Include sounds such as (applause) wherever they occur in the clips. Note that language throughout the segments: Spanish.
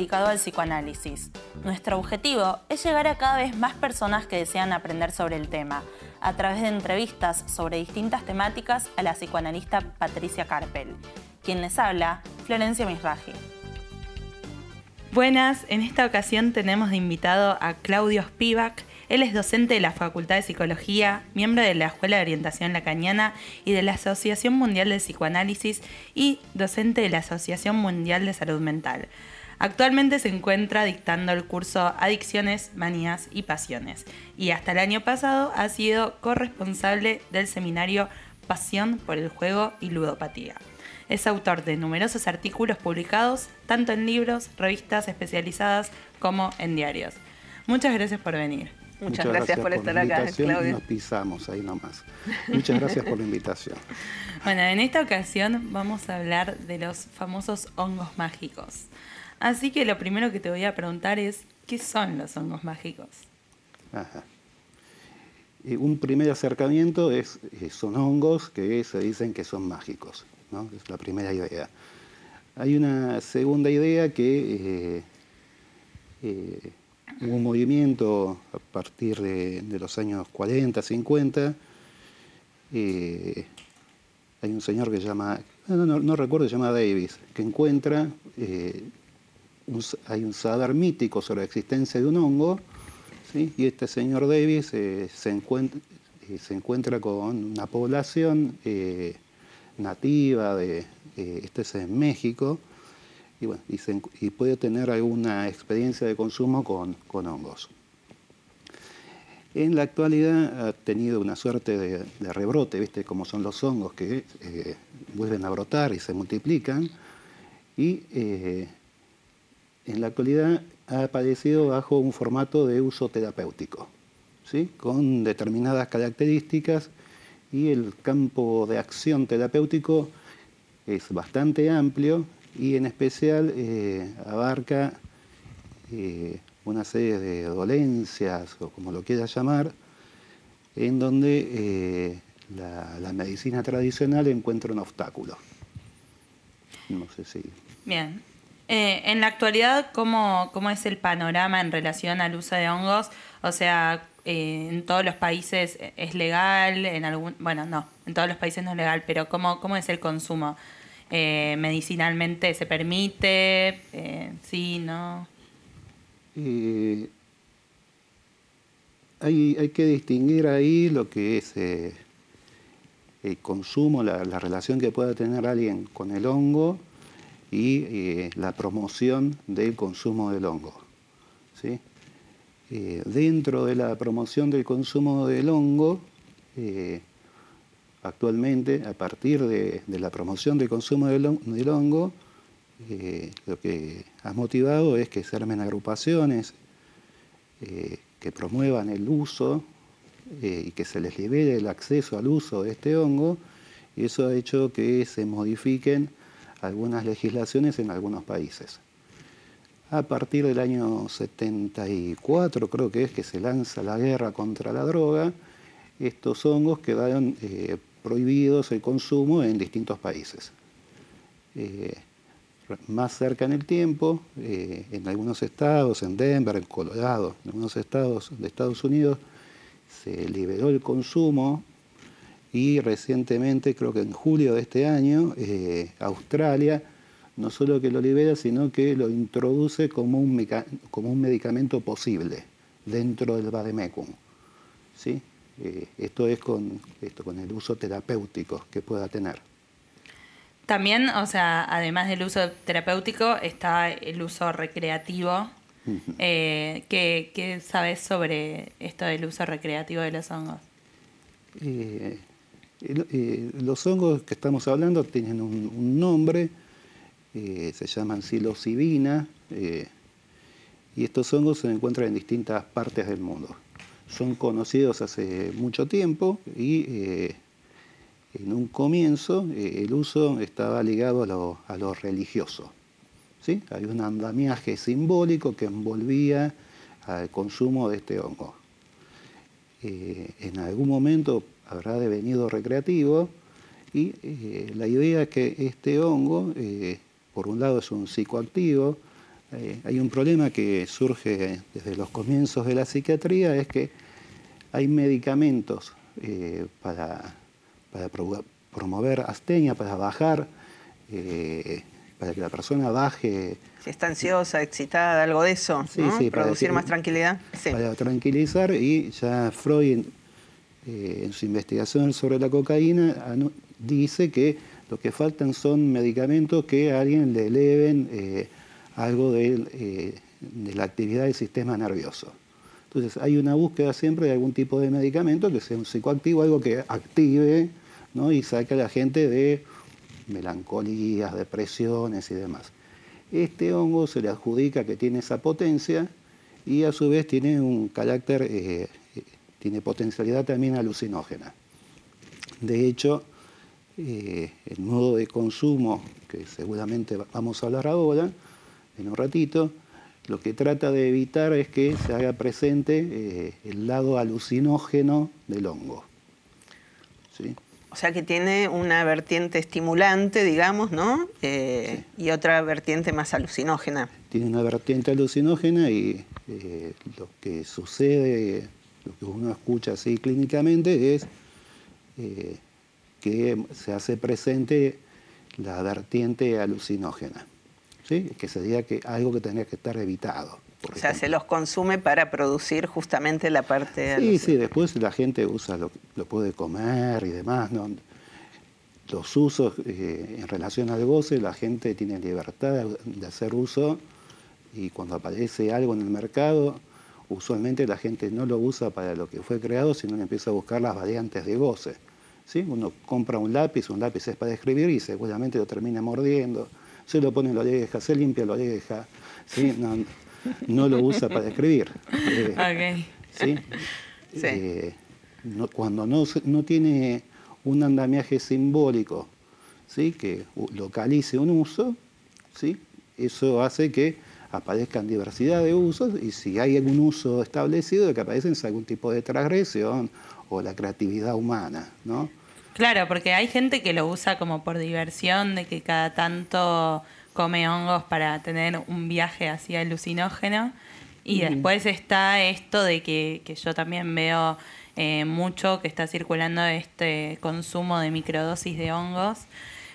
dedicado al psicoanálisis. Nuestro objetivo es llegar a cada vez más personas que desean aprender sobre el tema, a través de entrevistas sobre distintas temáticas a la psicoanalista Patricia Carpel. Quien les habla, Florencia Misraji. Buenas, en esta ocasión tenemos de invitado a Claudio Spivak. Él es docente de la Facultad de Psicología, miembro de la Escuela de Orientación Lacaniana y de la Asociación Mundial de Psicoanálisis y docente de la Asociación Mundial de Salud Mental. Actualmente se encuentra dictando el curso Adicciones, Manías y Pasiones y hasta el año pasado ha sido corresponsable del seminario Pasión por el Juego y Ludopatía. Es autor de numerosos artículos publicados tanto en libros, revistas especializadas como en diarios. Muchas gracias por venir. Muchas, gracias, por, estar acá, Claudia. Nos pisamos ahí nomás. Muchas gracias por la invitación. (laughs) Bueno, en esta ocasión vamos a hablar de los famosos hongos mágicos. Así que lo primero que te voy a preguntar es, ¿qué son los hongos mágicos? Ajá. un primer acercamiento es, eh, son hongos que se dicen que son mágicos. Es la primera idea. Hay una segunda idea que eh, eh, hubo un movimiento a partir de, los años 40, 50. Eh, hay un señor que se llama, no, recuerdo, se llama Davis, que encuentra, hay un saber mítico sobre la existencia de un hongo, y este señor Davis se, encuentra, se encuentra con una población nativa, de, este es en México, y, bueno, puede tener alguna experiencia de consumo con, hongos. En la actualidad ha tenido una suerte de, rebrote, ¿viste? Como son los hongos que eh, vuelven a brotar y se multiplican. Y eh, en la actualidad ha aparecido bajo un formato de uso terapéutico, ¿sí? con determinadas características y el campo de acción terapéutico es bastante amplio y en especial eh, abarca eh, una serie de dolencias o como lo quieras llamar, en donde eh, la, medicina tradicional encuentra un obstáculo. No sé si... Bien. En la actualidad, ¿cómo, ¿cómo es el panorama en relación al uso de hongos? O sea, eh, en todos los países es legal, en algún, bueno, no, en todos los países no es legal, pero ¿cómo, cómo es el consumo? Eh, ¿Medicinalmente se permite? Eh, ¿Sí, no? hay, hay que distinguir ahí lo que es el consumo, la, relación que pueda tener alguien con el hongo y la promoción del consumo del hongo. ¿sí? Eh, dentro de la promoción del consumo del hongo, eh, actualmente, a partir de, la promoción del consumo del, hongo, eh, lo que ha motivado es que se armen agrupaciones que promuevan el uso y que se les libere el acceso al uso de este hongo, y eso ha hecho que se modifiquen algunas legislaciones en algunos países. A partir del año 74, creo que es que se lanza la guerra contra la droga, estos hongos quedaron eh, prohibidos el consumo en distintos países. Eh, más cerca en el tiempo, eh, en algunos estados, en Denver, en Colorado, en algunos estados de Estados Unidos, se liberó el consumo y recientemente, creo que en julio de este año, Australia no solo que lo libera, sino que lo introduce como un, como un medicamento posible dentro del vademecum. ¿sí? Eh, esto es con, esto, con el uso terapéutico que pueda tener. También, o sea, además del uso terapéutico, está el uso recreativo. Eh, ¿qué, sabes sobre esto del uso recreativo de los hongos? Eh, los hongos que estamos hablando tienen un nombre, eh, se llaman psilocibina, eh, y estos hongos se encuentran en distintas partes del mundo. Son conocidos hace mucho tiempo y eh, en un comienzo el uso estaba ligado a lo, religioso. ¿sí? Hay un andamiaje simbólico que envolvía al consumo de este hongo. en algún momento habrá devenido recreativo y la idea es que este hongo por un lado es un psicoactivo, eh, hay un problema que surge desde los comienzos de la psiquiatría, es que hay medicamentos eh, para, promover astenia, para bajar, eh, para que la persona baje. Si está ansiosa, excitada, algo de eso, ¿no? Producir más tranquilidad. Para tranquilizar y ya Freud en su investigación sobre la cocaína dice que lo que faltan son medicamentos que a alguien le eleven algo eh, de, la actividad del sistema nervioso. Entonces hay una búsqueda siempre de algún tipo de medicamento que sea un psicoactivo, algo que active y saque a la gente de melancolías, depresiones y demás. Este hongo se le adjudica que tiene esa potencia y a su vez tiene un carácter, eh, tiene potencialidad también alucinógena. De hecho, eh, el modo de consumo, que seguramente vamos a hablar ahora, en un ratito, lo que trata de evitar es que se haga presente eh, el lado alucinógeno del hongo. O sea que tiene una vertiente estimulante, digamos, ¿no? Eh, y otra vertiente más alucinógena. Tiene una vertiente alucinógena y lo que sucede, lo que uno escucha así clínicamente es que se hace presente la vertiente alucinógena que sería que algo que tendría que estar evitado. O sea, se los consume para producir justamente la parte... Sí, sí, después la gente usa, lo, puede comer y demás, ¿no? Los usos eh, en relación al goce, la gente tiene libertad de hacer uso y cuando aparece algo en el mercado, usualmente la gente no lo usa para lo que fue creado, sino que empieza a buscar las variantes de goce. ¿sí? Uno compra un lápiz, un lápiz es para escribir y seguramente lo termina mordiendo se lo pone en la oreja, se limpia la oreja, ¿sí? no, lo usa para escribir. (laughs) Eh, ¿sí? Eh, cuando no, no tiene un andamiaje simbólico ¿sí? que localice un uso, ¿sí? eso hace que aparezcan diversidad de usos y si hay algún uso establecido, lo que aparecen es algún tipo de transgresión o la creatividad humana. ¿no? Claro, porque hay gente que lo usa como por diversión, de que cada tanto come hongos para tener un viaje así alucinógeno. Y después está esto de que, que yo también veo eh, mucho que está circulando este consumo de microdosis de hongos.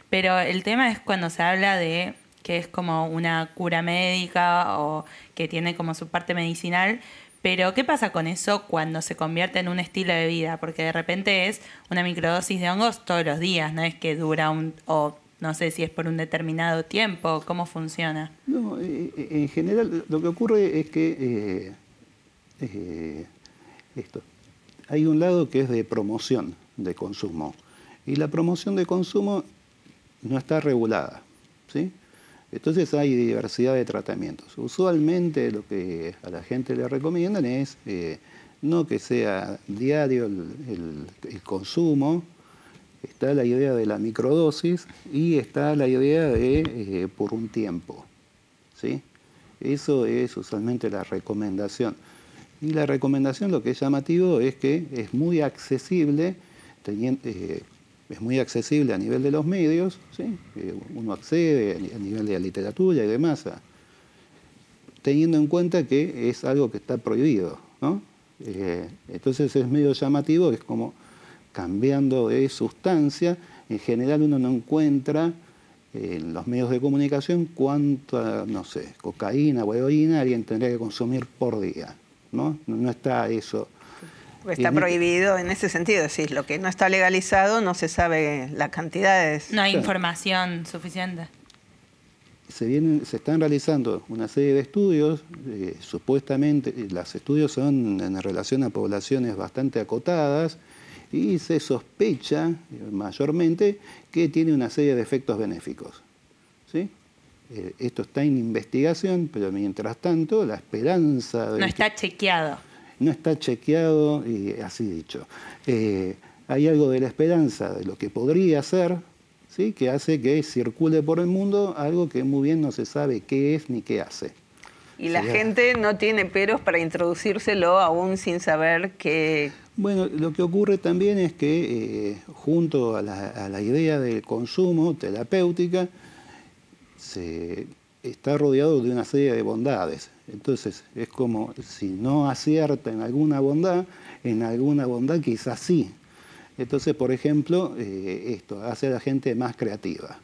Pero el tema es cuando se habla de que es como una cura médica o que tiene como su parte medicinal, pero, ¿qué pasa con eso cuando se convierte en un estilo de vida? Porque de repente es una microdosis de hongos todos los días, no es que dura un. o no sé si es por un determinado tiempo, ¿cómo funciona? No, eh, eh, en general lo que ocurre es que. Eh, esto. Hay un lado que es de promoción de consumo. Y la promoción de consumo no está regulada. ¿sí? Entonces hay diversidad de tratamientos. Usualmente lo que a la gente le recomiendan es eh, no que sea diario el, consumo, está la idea de la microdosis y está la idea de eh, por un tiempo. ¿sí? Eso es usualmente la recomendación. Y la recomendación lo que es llamativo es que es muy accesible, teniendo, eh, es muy accesible a nivel de los medios, ¿sí? uno accede a nivel de la literatura y demás, teniendo en cuenta que es algo que está prohibido. ¿no? Eh, entonces es medio llamativo, es como cambiando de sustancia, en general uno no encuentra en los medios de comunicación cuánta, no sé, cocaína o heroína alguien tendría que consumir por día. ¿no? No está eso está prohibido en ese sentido, decir, lo que no está legalizado no se sabe las cantidades. No hay información suficiente. Se, vienen, se están realizando una serie de estudios, eh, supuestamente eh, los estudios son en relación a poblaciones bastante acotadas y se sospecha eh, mayormente que tiene una serie de efectos benéficos. ¿sí? esto está en investigación, pero mientras tanto la esperanza... De no está chequeado no está chequeado y así dicho. Eh, hay algo de la esperanza de lo que podría ser, ¿sí? que hace que circule por el mundo algo que muy bien no se sabe qué es ni qué hace. Y la gente no tiene peros para introducírselo aún sin saber qué... Bueno, lo que ocurre también es que eh, junto a la, idea del consumo terapéutica, está rodeado de una serie de bondades. Entonces, es como si no acierta en alguna bondad, en alguna bondad quizás sí. Entonces, por ejemplo, eh, esto hace a la gente más creativa.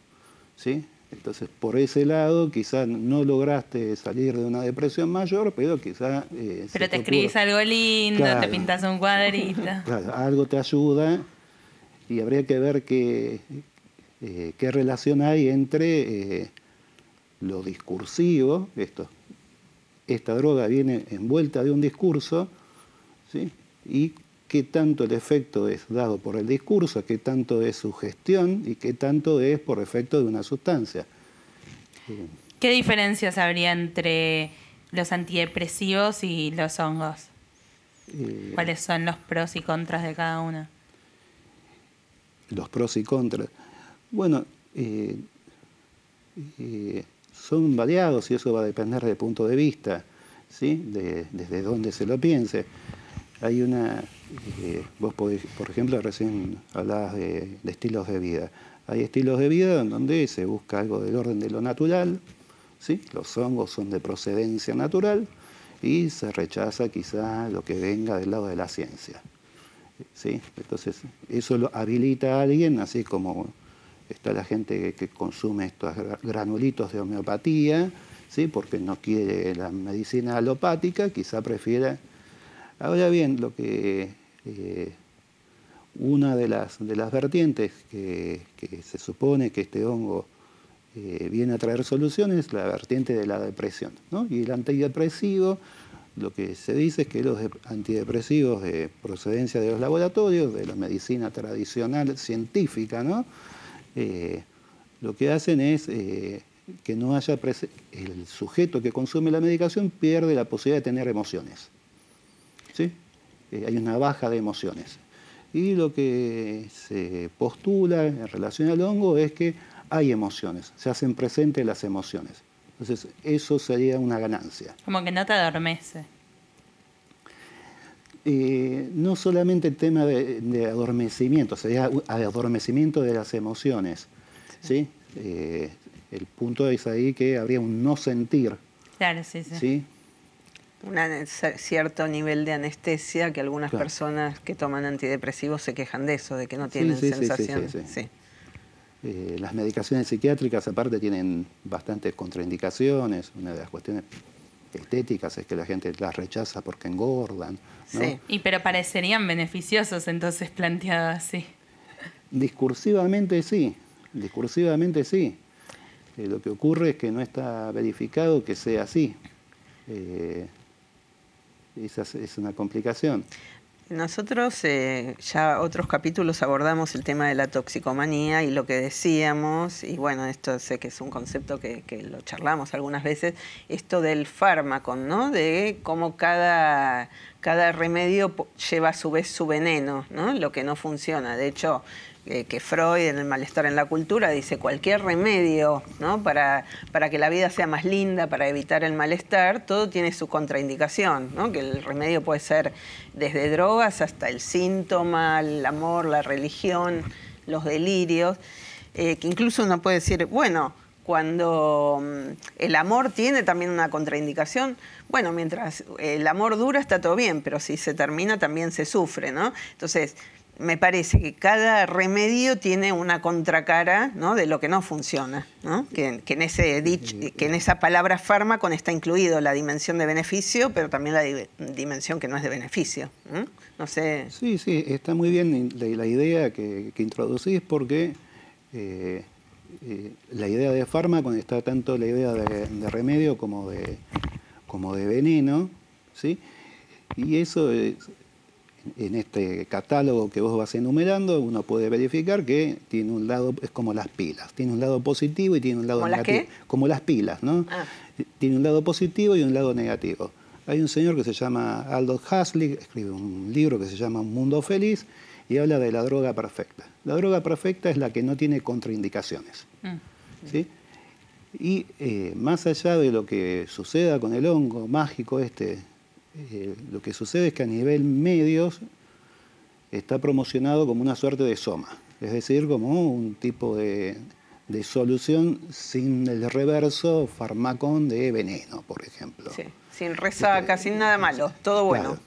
¿sí? Entonces, por ese lado, quizás no lograste salir de una depresión mayor, pero quizás... Eh, pero te, escribís algo lindo, te pintas un cuadrito. (laughs) Claro, algo te ayuda y habría que ver qué, eh, qué relación hay entre lo discursivo, esto, esta droga viene envuelta de un discurso, ¿sí? y qué tanto el efecto es dado por el discurso, qué tanto es su gestión y qué tanto es por efecto de una sustancia. ¿Qué diferencias habría entre los antidepresivos y los hongos? Eh, ¿Cuáles son los pros y contras de cada uno? Los pros y contras. Bueno, eh, eh, son variados y eso va a depender del punto de vista, ¿sí? desde dónde se lo piense. Hay una, eh, vos podés, por ejemplo, recién hablabas de, estilos de vida. Hay estilos de vida en donde se busca algo del orden de lo natural, ¿sí? los hongos son de procedencia natural y se rechaza quizá lo que venga del lado de la ciencia. ¿sí? Entonces, eso lo habilita a alguien, así como está la gente que consume estos granulitos de homeopatía, ¿sí? porque no quiere la medicina alopática, quizá prefiere... Ahora bien, lo que eh, una de las, de las vertientes que, se supone que este hongo eh, viene a traer soluciones es la vertiente de la depresión. Y el antidepresivo, lo que se dice es que los antidepresivos de procedencia de los laboratorios, de la medicina tradicional científica, ¿no? Eh, lo que hacen es eh, que no haya el sujeto que consume la medicación pierde la posibilidad de tener emociones. ¿Sí? Eh, hay una baja de emociones. Y lo que se postula en relación al hongo es que hay emociones, se hacen presentes las emociones. Entonces, eso sería una ganancia. Como que no te adormece. Eh, no solamente el tema de, adormecimiento, sería adormecimiento de las emociones. ¿sí? Eh, el punto es ahí que habría un no sentir. Claro, sí, sí. Un cierto nivel de anestesia que algunas personas que toman antidepresivos se quejan de eso, de que no tienen sensación. Eh, las medicaciones psiquiátricas aparte tienen bastantes contraindicaciones. Una de las cuestiones estéticas es que la gente las rechaza porque engordan. Sí, y pero parecerían beneficiosos entonces planteados así. Discursivamente sí, discursivamente sí. Eh, lo que ocurre es que no está verificado que sea así. Eh, esa es una complicación. Nosotros eh, ya otros capítulos abordamos el tema de la toxicomanía y lo que decíamos, y bueno, esto sé que es un concepto que, lo charlamos algunas veces, esto del fármaco, ¿no? De cómo cada, cada remedio lleva a su vez su veneno, ¿no? Lo que no funciona. De hecho, eh, que Freud en el malestar en la cultura dice cualquier remedio ¿no? para, para que la vida sea más linda, para evitar el malestar, todo tiene su contraindicación, ¿no? que el remedio puede ser desde drogas hasta el síntoma, el amor, la religión, los delirios, eh, que incluso uno puede decir, bueno, cuando mm, el amor tiene también una contraindicación, bueno, mientras el amor dura está todo bien, pero si se termina también se sufre, ¿no? Entonces, me parece que cada remedio tiene una contracara ¿no? de lo que no funciona, ¿no? Que, en ese que en esa palabra fármaco está incluido la dimensión de beneficio, pero también la dimensión que no es de beneficio. No sé. Sí, sí, está muy bien la, idea que, introducís porque eh, eh, la idea de fármaco está tanto la idea de, de remedio como de, como de veneno, ¿sí? Y eso es, en este catálogo que vos vas enumerando, uno puede verificar que tiene un lado, es como las pilas, tiene un lado positivo y tiene un lado negativo. Como las pilas, ¿no? Ah. Tiene un lado positivo y un lado negativo. Hay un señor que se llama Aldous Huxley, escribe un libro que se llama Un Mundo Feliz y habla de la droga perfecta. La droga perfecta es la que no tiene contraindicaciones. Mm. ¿sí? Y eh, más allá de lo que suceda con el hongo mágico este eh, lo que sucede es que a nivel medios está promocionado como una suerte de soma, es decir, como un tipo de, de solución sin el reverso farmacón de veneno, por ejemplo. Sí, sin resaca, sin nada malo, todo bueno.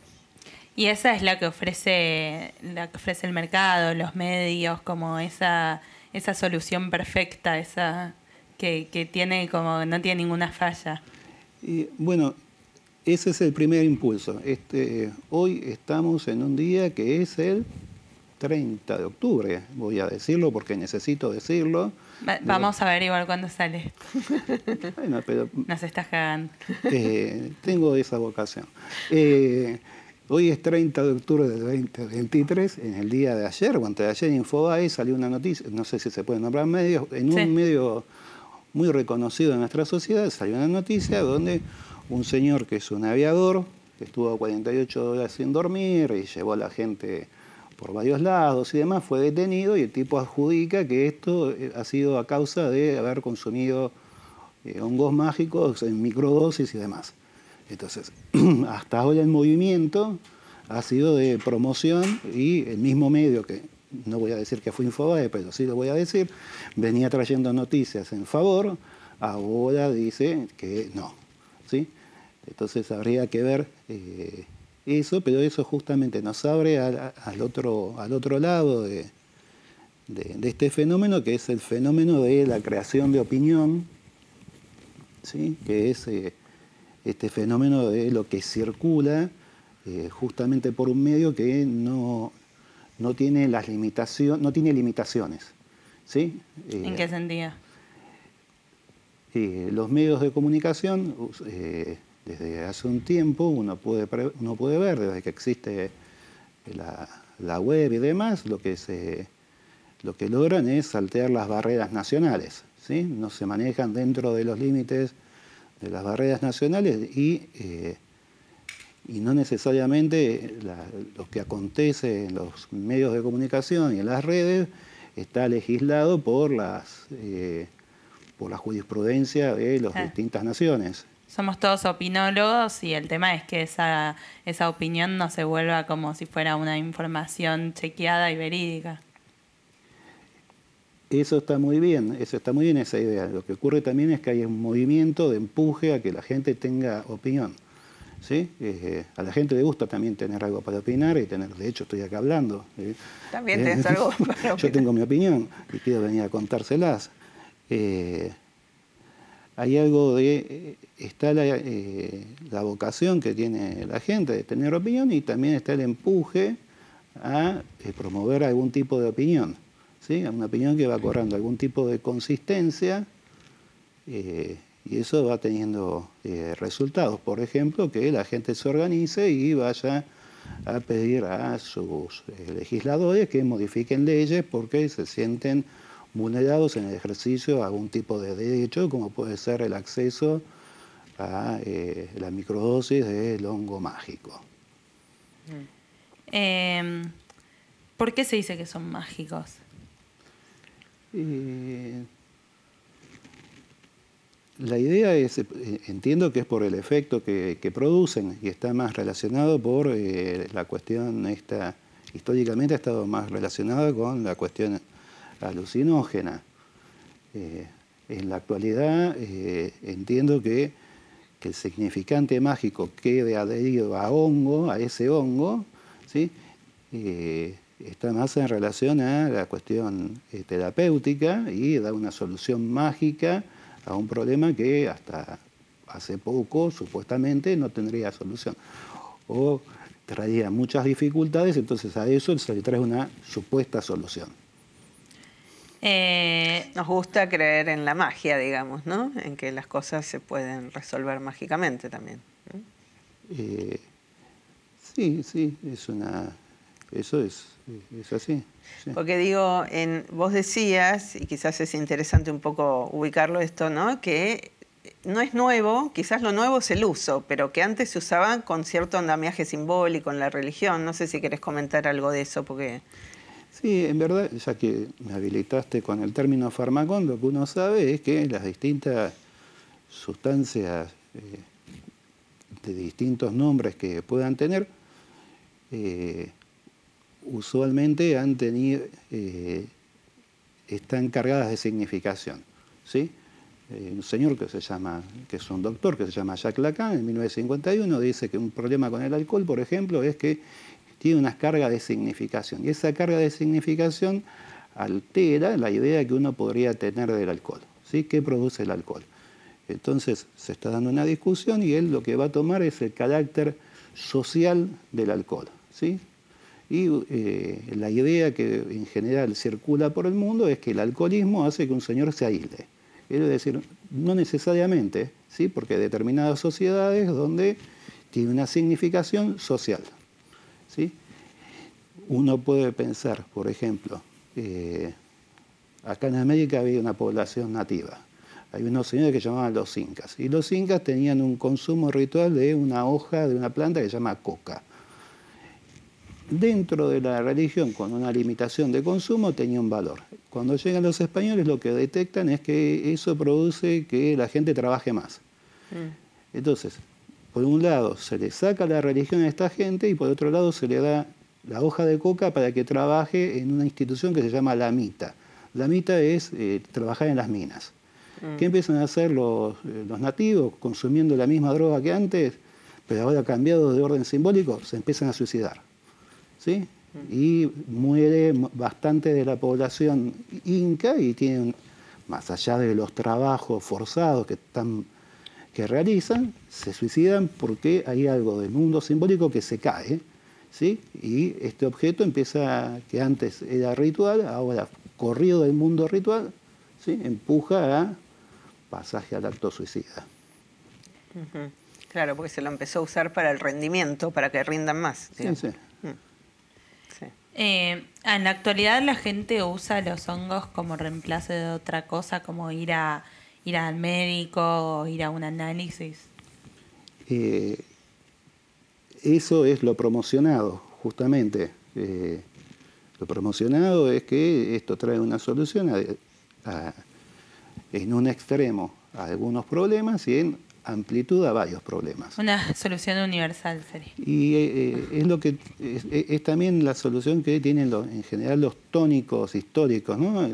Y esa es la que ofrece, la que ofrece el mercado, los medios, como esa, esa solución perfecta, esa que, que tiene como no tiene ninguna falla. Y, bueno, ese es el primer impulso. Este, hoy estamos en un día que es el 30 de octubre, voy a decirlo porque necesito decirlo. vamos a ver igual cuándo sale. (laughs) bueno, pero... Nos estás cagando. Eh, tengo esa vocación. Eh, hoy es 30 de octubre del 2023, en el día de ayer, o antes de ayer en Infobae salió una noticia, no sé si se puede nombrar medios, en un medio muy reconocido en nuestra sociedad salió una noticia donde un señor que es un aviador, que estuvo 48 horas sin dormir y llevó a la gente por varios lados y demás, fue detenido y el tipo adjudica que esto eh, ha sido a causa de haber consumido eh, hongos mágicos en microdosis y demás. Entonces, (clears throat) hasta ahora el movimiento ha sido de promoción y el mismo medio que, no voy a decir que fue Infobae, pero sí lo voy a decir, venía trayendo noticias en favor, ahora dice que no. ¿Sí? Entonces habría que ver eh, eso, pero eso justamente nos abre al, otro, al otro lado de, este fenómeno, que es el fenómeno de la creación de opinión, ¿sí? que es eh, este fenómeno de lo que circula eh, justamente por un medio que no, no tiene las limitaciones, no tiene limitaciones. ¿sí? ¿En qué sentido? Los medios de comunicación desde hace un tiempo uno puede, uno puede ver, desde que existe la, web y demás, lo que, se, lo que logran es saltear las barreras nacionales. ¿sí? No se manejan dentro de los límites de las barreras nacionales y, eh, y no necesariamente lo que acontece en los medios de comunicación y en las redes está legislado por, las, eh, por la jurisprudencia de las distintas naciones somos todos opinólogos y el tema es que esa, esa opinión no se vuelva como si fuera una información chequeada y verídica. Eso está muy bien, eso está muy bien esa idea. Lo que ocurre también es que hay un movimiento de empuje a que la gente tenga opinión. ¿sí? Eh, a la gente le gusta también tener algo para opinar y tener, de hecho estoy acá hablando. ¿eh? También tienes algo (laughs) para opinar. Yo tengo mi opinión y quiero venir a contárselas. Eh, hay algo de, eh, está eh, la, vocación que tiene la gente de tener opinión y también está el empuje a promover algún tipo de opinión, ¿sí? una opinión que va corriendo algún tipo de consistencia y eso va teniendo resultados. Por ejemplo, que la gente se organice y vaya a pedir a sus legisladores que modifiquen leyes porque se sienten vulnerados en el ejercicio a algún tipo de derecho, como puede ser el acceso a eh, la microdosis del hongo mágico. Em, ¿Por qué se dice que son mágicos? Eh, la idea es, eh, entiendo que es por el efecto que, producen y está más relacionado por la cuestión esta, históricamente ha estado más relacionado con la cuestión alucinógena. Eh, en la actualidad eh, entiendo que, el significante mágico quede adherido a hongo, a ese hongo, ¿sí? Eh, está más en relación a la cuestión terapéutica y da una solución mágica a un problema que hasta hace poco supuestamente no tendría solución. O traería muchas dificultades, entonces a eso se le trae una supuesta solución. Eh, Nos gusta creer en la magia, digamos, ¿no? En que las cosas se pueden resolver mágicamente también. Eh, sí, sí, es una, eso es, es así. Porque digo, en, vos decías, y quizás es interesante un poco ubicarlo esto, ¿no? Que no es nuevo, quizás lo nuevo es el uso, pero que antes se usaba con cierto andamiaje simbólico en la religión. No sé si querés comentar algo de eso, porque Sí, en verdad, ya que me habilitaste con el término farmacón, lo que uno sabe es que las distintas sustancias eh, de distintos nombres que puedan tener, eh, usualmente han tenido, eh, están cargadas de significación. ¿sí? Un señor que se llama, que es un doctor que se llama Jacques Lacan, en 1951 dice que un problema con el alcohol, por ejemplo, es que tiene una carga de significación. Y esa carga de significación altera la idea que uno podría tener del alcohol. ¿sí? ¿Qué produce el alcohol? Entonces se está dando una discusión y él lo que va a tomar es el carácter social del alcohol. ¿sí? Y eh, la idea que en general circula por el mundo es que el alcoholismo hace que un señor se aísle. Es decir, no necesariamente, ¿sí? porque hay determinadas sociedades donde tiene una significación social. Uno puede pensar, por ejemplo, eh, acá en América había una población nativa. Hay unos señores que llamaban los incas. Y los incas tenían un consumo ritual de una hoja de una planta que se llama coca dentro de la religión con una limitación de consumo tenía un valor. Cuando llegan los españoles lo que detectan es que eso produce que la gente trabaje más. Mm. Entonces, por un lado se le saca la religión a esta gente y por otro lado se le da la hoja de coca para que trabaje en una institución que se llama la mita. La mita es eh, trabajar en las minas. Mm. ¿Qué empiezan a hacer los, eh, los nativos consumiendo la misma droga que antes, pero ahora cambiado de orden simbólico? Se empiezan a suicidar. ¿sí? y muere bastante de la población inca y tienen, más allá de los trabajos forzados que, están, que realizan, se suicidan porque hay algo del mundo simbólico que se cae. ¿Sí? Y este objeto empieza, que antes era ritual, ahora corrido del mundo ritual, ¿sí? empuja a pasaje al acto suicida. Claro, porque se lo empezó a usar para el rendimiento, para que rindan más. Sí, sí. Eh, en la actualidad la gente usa los hongos como reemplazo de otra cosa, como ir a ir al médico o ir a un análisis. Eh, eso es lo promocionado, justamente. Eh, lo promocionado es que esto trae una solución en un extremo a algunos problemas y en amplitud a varios problemas. Una solución universal sería. Y eh, eh, es lo que es, también la solución que tienen en general los tónicos históricos, ¿no?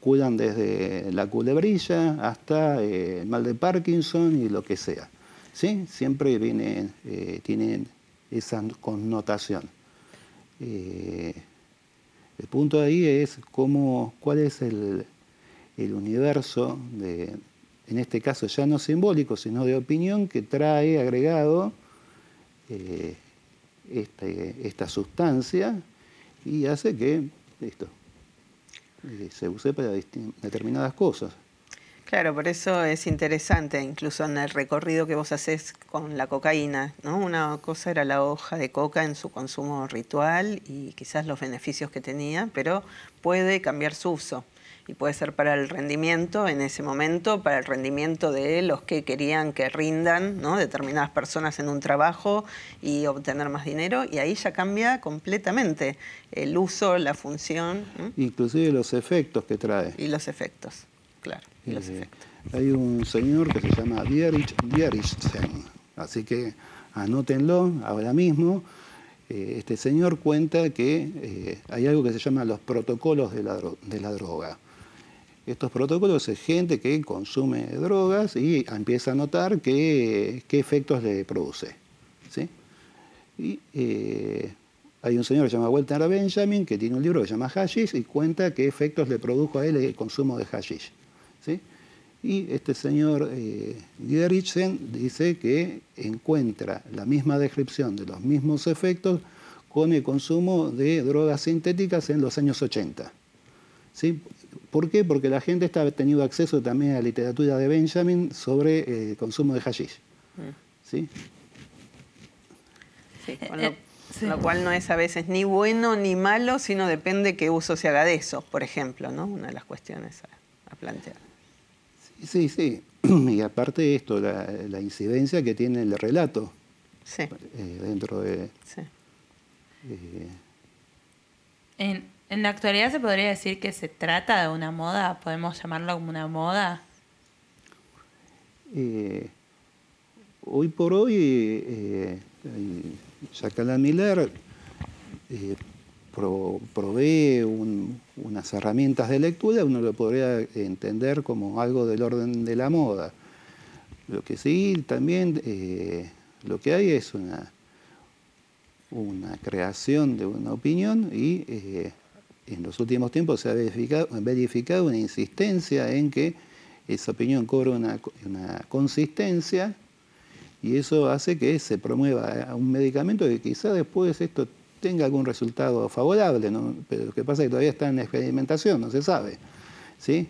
Cuidan desde la culebrilla hasta eh, el mal de Parkinson y lo que sea. ¿Sí? Siempre viene, tienen esa connotación. el punto ahí es cómo, cuál es el, el universo de, en este caso ya no simbólico, sino de opinión, que trae agregado eh, este, esta sustancia y hace que esto eh, se use para determinadas cosas. Claro, por eso es interesante, incluso en el recorrido que vos haces con la cocaína, ¿no? Una cosa era la hoja de coca en su consumo ritual y quizás los beneficios que tenía, pero puede cambiar su uso y puede ser para el rendimiento en ese momento, para el rendimiento de los que querían que rindan ¿no? determinadas personas en un trabajo y obtener más dinero, y ahí ya cambia completamente el uso, la función. Inclusive los efectos que trae. Y los efectos, claro. los eh, efectos. Hay un señor que se llama Dierich Dierichsen, así que anótenlo ahora mismo. Eh, este señor cuenta que eh, hay algo que se llama los protocolos de la, de la droga estos protocolos es gente que consume drogas y empieza a notar qué, efectos le produce. ¿sí? Y eh, hay un señor que se llama Walter Benjamin que tiene un libro que se llama Hashish y cuenta qué efectos le produjo a él el consumo de hashish. ¿Sí? Y este señor eh, dice que encuentra la misma descripción de los mismos efectos con el consumo de drogas sintéticas en los años 80. ¿Sí? ¿Por qué? Porque la gente está tenido acceso también a la literatura de Benjamin sobre el eh, consumo de hashish. Mm. ¿Sí? Sí, con lo, lo, cual no es a veces ni bueno ni malo, sino depende qué uso se haga de eso, por ejemplo, ¿no? Una de las cuestiones a, plantear. Sí, sí, (clears throat) Y aparte esto, la, incidencia que tiene el relato sí. Eh, dentro de... Sí. Eh, en, en la actualidad se podría decir que se trata de una moda, podemos llamarlo como una moda. Eh, hoy por hoy, eh, Jacqueline Miller eh, provee unas herramientas de lectura, uno lo podría entender como algo del orden de la moda. Lo que sí, también eh, lo que hay es una, una creación de una opinión y eh, en los últimos tiempos se ha verificado, una insistencia en que esa opinión cobra una, consistencia y eso hace que se promueva un medicamento que quizá después esto tenga algún resultado favorable, pero lo que pasa es que todavía está en experimentación, no se sabe. ¿sí?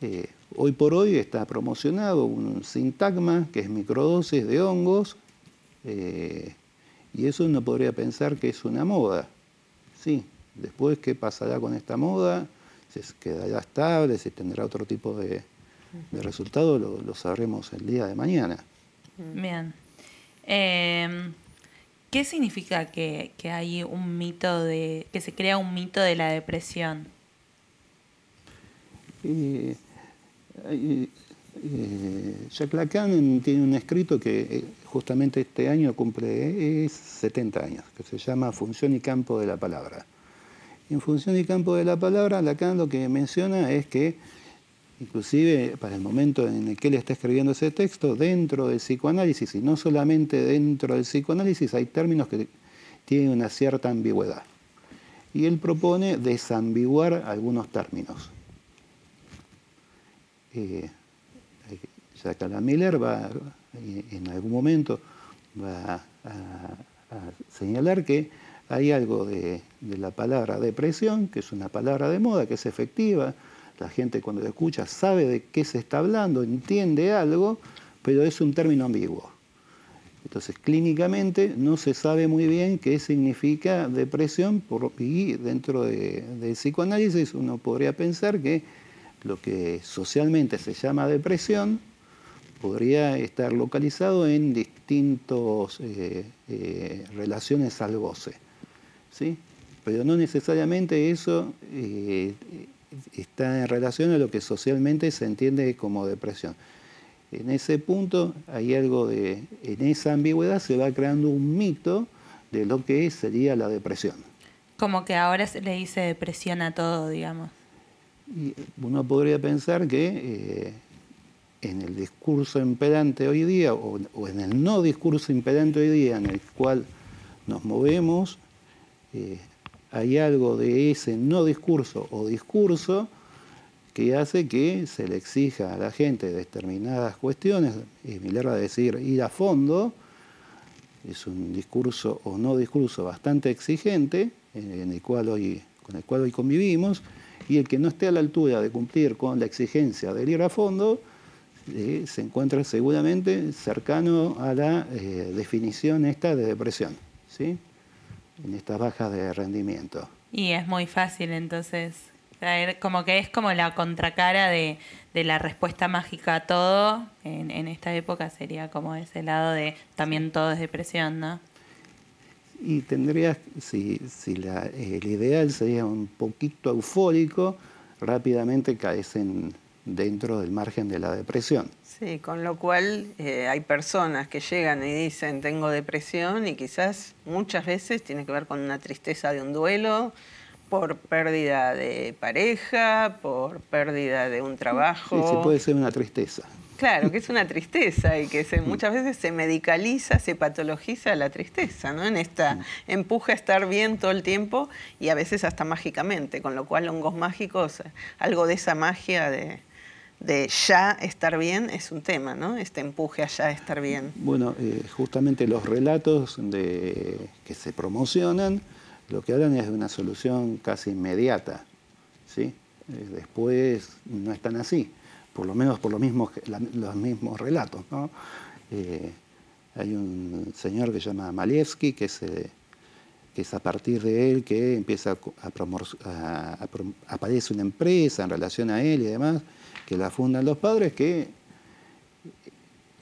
Eh, hoy por hoy está promocionado un sintagma que es microdosis de hongos eh, y eso uno podría pensar que es una moda. Sí, después qué pasará con esta moda, si quedará estable, si tendrá otro tipo de, resultado, lo, sabremos el día de mañana. Bien. Em, ¿Qué significa que, hay un mito de. que se crea un mito de la depresión? Eh, Jacques Lacan tiene un escrito que eh, justamente este año cumple 70 años, que se llama Función y campo de la palabra. En función y campo de la palabra, Lacan lo que menciona es que, inclusive para el momento en el que él está escribiendo ese texto, dentro del psicoanálisis, y no solamente dentro del psicoanálisis, hay términos que tienen una cierta ambigüedad. Y él propone desambiguar algunos términos. Eh, Jacques Miller va en algún momento va a, señalar que hay algo de, la palabra depresión, que es una palabra de moda, que es efectiva, la gente cuando la escucha sabe de qué se está hablando, entiende algo, pero es un término ambiguo. Entonces, clínicamente no se sabe muy bien qué significa depresión y dentro del psicoanálisis uno podría pensar que lo que socialmente se llama depresión podría estar localizado en distintas eh, eh, relaciones al goce. ¿sí? Pero no necesariamente eso eh, está en relación a lo que socialmente se entiende como depresión. En ese punto hay algo de, en esa ambigüedad se va creando un mito de lo que sería la depresión. Como que ahora se le dice depresión a todo, digamos. Y uno podría pensar que en el discurso imperante hoy día o, en el no discurso imperante hoy día en el cual nos movemos, eh, hay algo de ese no discurso o discurso que hace que se le exija a la gente determinadas cuestiones. Y Miller va a decir ir a fondo, es un discurso o no discurso bastante exigente en el cual hoy, con el cual hoy convivimos, y el que no esté a la altura de cumplir con la exigencia del ir a fondo, eh, se encuentra seguramente cercano a la eh, definición esta de depresión, ¿sí? En estas bajas de rendimiento. Y es muy fácil entonces caer, como que es como la contracara de, la respuesta mágica a todo, en, esta época sería como ese lado de también todo es depresión, ¿no? Y tendrías, si, si la, el ideal sería un poquito eufórico, rápidamente caes en, dentro del margen de la depresión. Sí, con lo cual eh, hay personas que llegan y dicen tengo depresión y quizás muchas veces tiene que ver con una tristeza de un duelo, por pérdida de pareja, por pérdida de un trabajo. Sí, sí puede ser una tristeza. Claro, que es una tristeza y que se, muchas veces se medicaliza, se patologiza la tristeza, ¿no? En esta empuje a estar bien todo el tiempo y a veces hasta mágicamente, con lo cual hongos mágicos, algo de esa magia de, de ya estar bien es un tema, ¿no? Este empuje a ya estar bien. Bueno, eh, justamente los relatos de, que se promocionan lo que hablan es de una solución casi inmediata, ¿sí? Eh, después no están así, por lo menos por los mismos, los mismos relatos, ¿no? Eh, hay un señor que se llama Malievsky, que es, que es a partir de él que empieza a, a, aparece una empresa en relación a él y demás, que la fundan los padres, que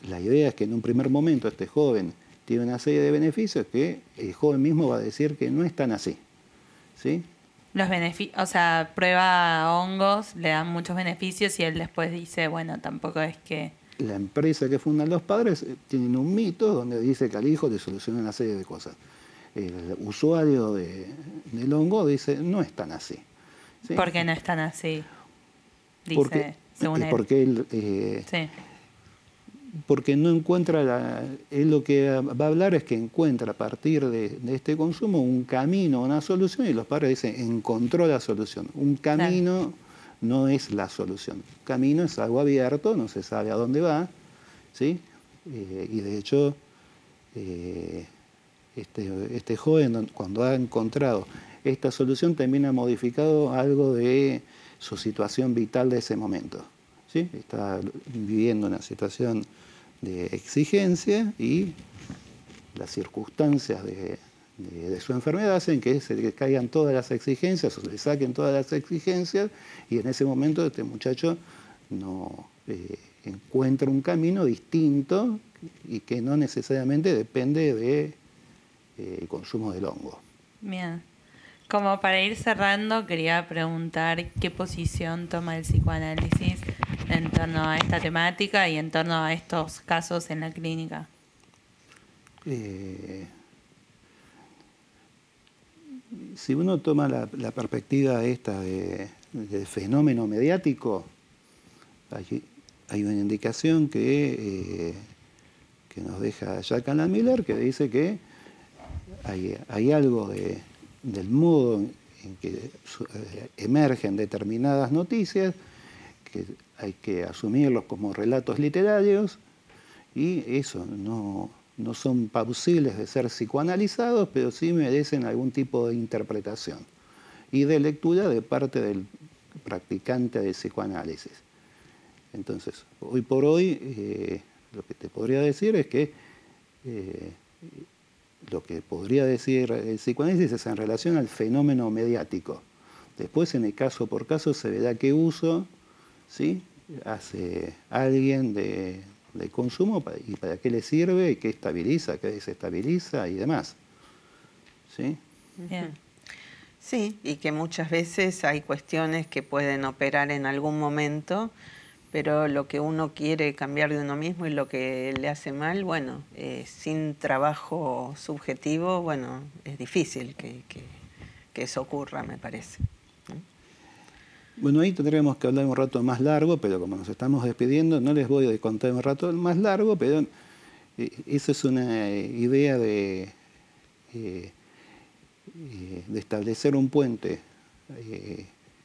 la idea es que en un primer momento este joven tiene una serie de beneficios que el joven mismo va a decir que no están así. ¿Sí? Los beneficios, o sea, prueba hongos, le dan muchos beneficios y él después dice, bueno, tampoco es que... La empresa que fundan los padres eh, tiene un mito donde dice que al hijo le soluciona una serie de cosas. el usuario del hongo dice, no es tan así. ¿Por qué no es tan así? Dice, porque, según él. Porque él eh, sí porque no encuentra, la, él lo que va a hablar es que encuentra a partir de, este consumo un camino, una solución, y los padres dicen, encontró la solución. Un camino no es la solución. Un camino es algo abierto, no se sabe a dónde va, ¿sí? Eh, y de hecho, eh, este, este joven, cuando ha encontrado esta solución, también ha modificado algo de su situación vital de ese momento. ¿sí? Está viviendo una situación de exigencia y las circunstancias de, su enfermedad hacen que se le caigan todas las exigencias o se le saquen todas las exigencias y en ese momento este muchacho no eh, encuentra un camino distinto y que no necesariamente depende del de, eh, consumo del hongo. Bien. Como para ir cerrando, quería preguntar qué posición toma el psicoanálisis en torno a esta temática y en torno a estos casos en la clínica? Eh, si uno toma la, perspectiva esta de, del fenómeno mediático, hay, una indicación que, eh, que nos deja Jack Alan Miller que dice que hay, algo del modo en que eh, emergen determinadas noticias que hay que asumirlos como relatos literarios y eso, no, no son pausibles de ser psicoanalizados, pero sí merecen algún tipo de interpretación y de lectura de parte del practicante de psicoanálisis. Entonces, hoy por hoy, eh, lo que te podría decir es que eh, lo que podría decir el psicoanálisis es en relación al fenómeno mediático. Después, en el caso por caso, se verá qué uso ¿sí? hace alguien de, consumo y para qué le sirve, qué estabiliza, qué desestabiliza y demás. ¿Sí? Sí, y que muchas veces hay cuestiones que pueden operar en algún momento, pero lo que uno quiere cambiar de uno mismo y lo que le hace mal, bueno, eh, sin trabajo subjetivo, bueno, es difícil que eso ocurra, me parece. Bueno, ahí tendremos que hablar un rato más largo, pero como nos estamos despidiendo, no les voy a contar un rato más largo, pero eh, esa es una idea eh, eh, de establecer un puente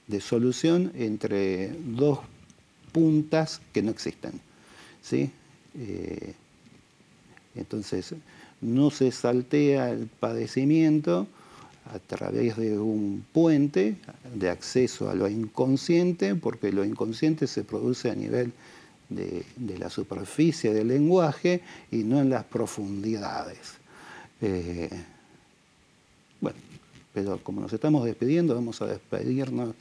de solución entre dos puntas que no existen. ¿sí? entonces, no se saltea el padecimiento, a través de un puente de acceso a lo inconsciente, porque lo inconsciente se produce a nivel de, la superficie del lenguaje y no en las profundidades. Eh, bueno, pero como nos estamos despidiendo, vamos a despedirnos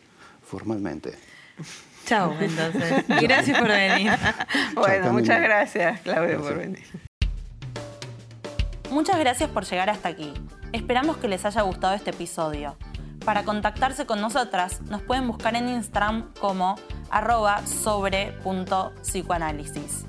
formalmente. Chao, (laughs) entonces. Gracias por venir. Bueno, muchas gracias, Claudio, por venir. Muchas gracias por llegar hasta aquí. Esperamos que les haya gustado este episodio. Para contactarse con nosotras, nos pueden buscar en Instagram como arroba sobre.psicoanálisis.